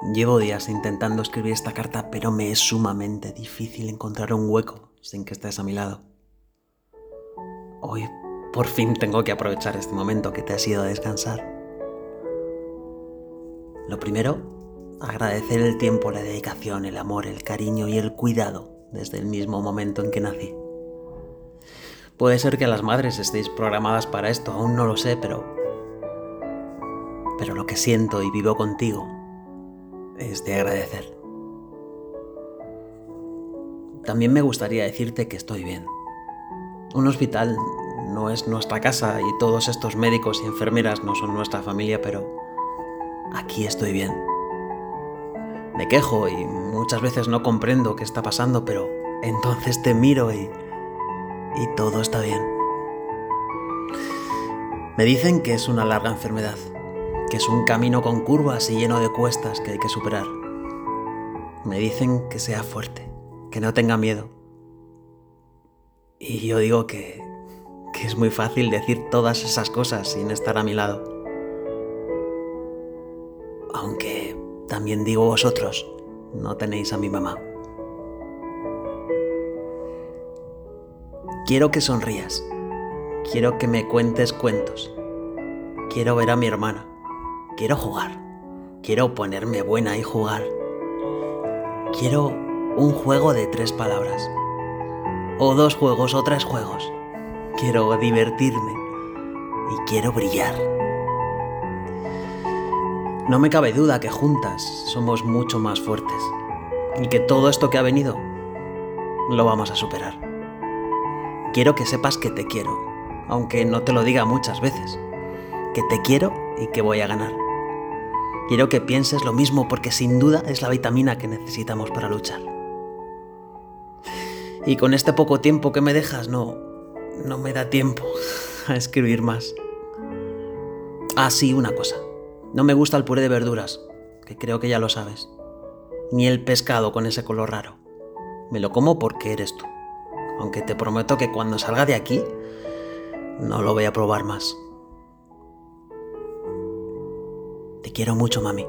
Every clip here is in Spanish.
Llevo días intentando escribir esta carta, pero me es sumamente difícil encontrar un hueco sin que estés a mi lado. Hoy por fin tengo que aprovechar este momento que te has ido a descansar. Lo primero, agradecer el tiempo, la dedicación, el amor, el cariño y el cuidado desde el mismo momento en que nací. Puede ser que las madres estéis programadas para esto, aún no lo sé, pero... Pero lo que siento y vivo contigo es de agradecer. También me gustaría decirte que estoy bien. Un hospital no es nuestra casa y todos estos médicos y enfermeras no son nuestra familia, pero aquí estoy bien. Me quejo y muchas veces no comprendo qué está pasando, pero entonces te miro y, y todo está bien. Me dicen que es una larga enfermedad, que es un camino con curvas y lleno de cuestas que hay que superar. Me dicen que sea fuerte, que no tenga miedo. Y yo digo que, que es muy fácil decir todas esas cosas sin estar a mi lado. Aunque también digo vosotros, no tenéis a mi mamá. Quiero que sonrías. Quiero que me cuentes cuentos. Quiero ver a mi hermana. Quiero jugar. Quiero ponerme buena y jugar. Quiero un juego de tres palabras. O dos juegos o tres juegos. Quiero divertirme. Y quiero brillar. No me cabe duda que juntas somos mucho más fuertes. Y que todo esto que ha venido lo vamos a superar. Quiero que sepas que te quiero, aunque no te lo diga muchas veces. Que te quiero y que voy a ganar. Quiero que pienses lo mismo porque sin duda es la vitamina que necesitamos para luchar. Y con este poco tiempo que me dejas, no, no me da tiempo a escribir más. Ah, sí, una cosa. No me gusta el puré de verduras, que creo que ya lo sabes. Ni el pescado con ese color raro. Me lo como porque eres tú. Aunque te prometo que cuando salga de aquí, no lo voy a probar más. Te quiero mucho, mami.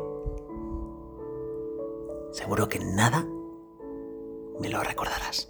Seguro que nada me lo recordarás.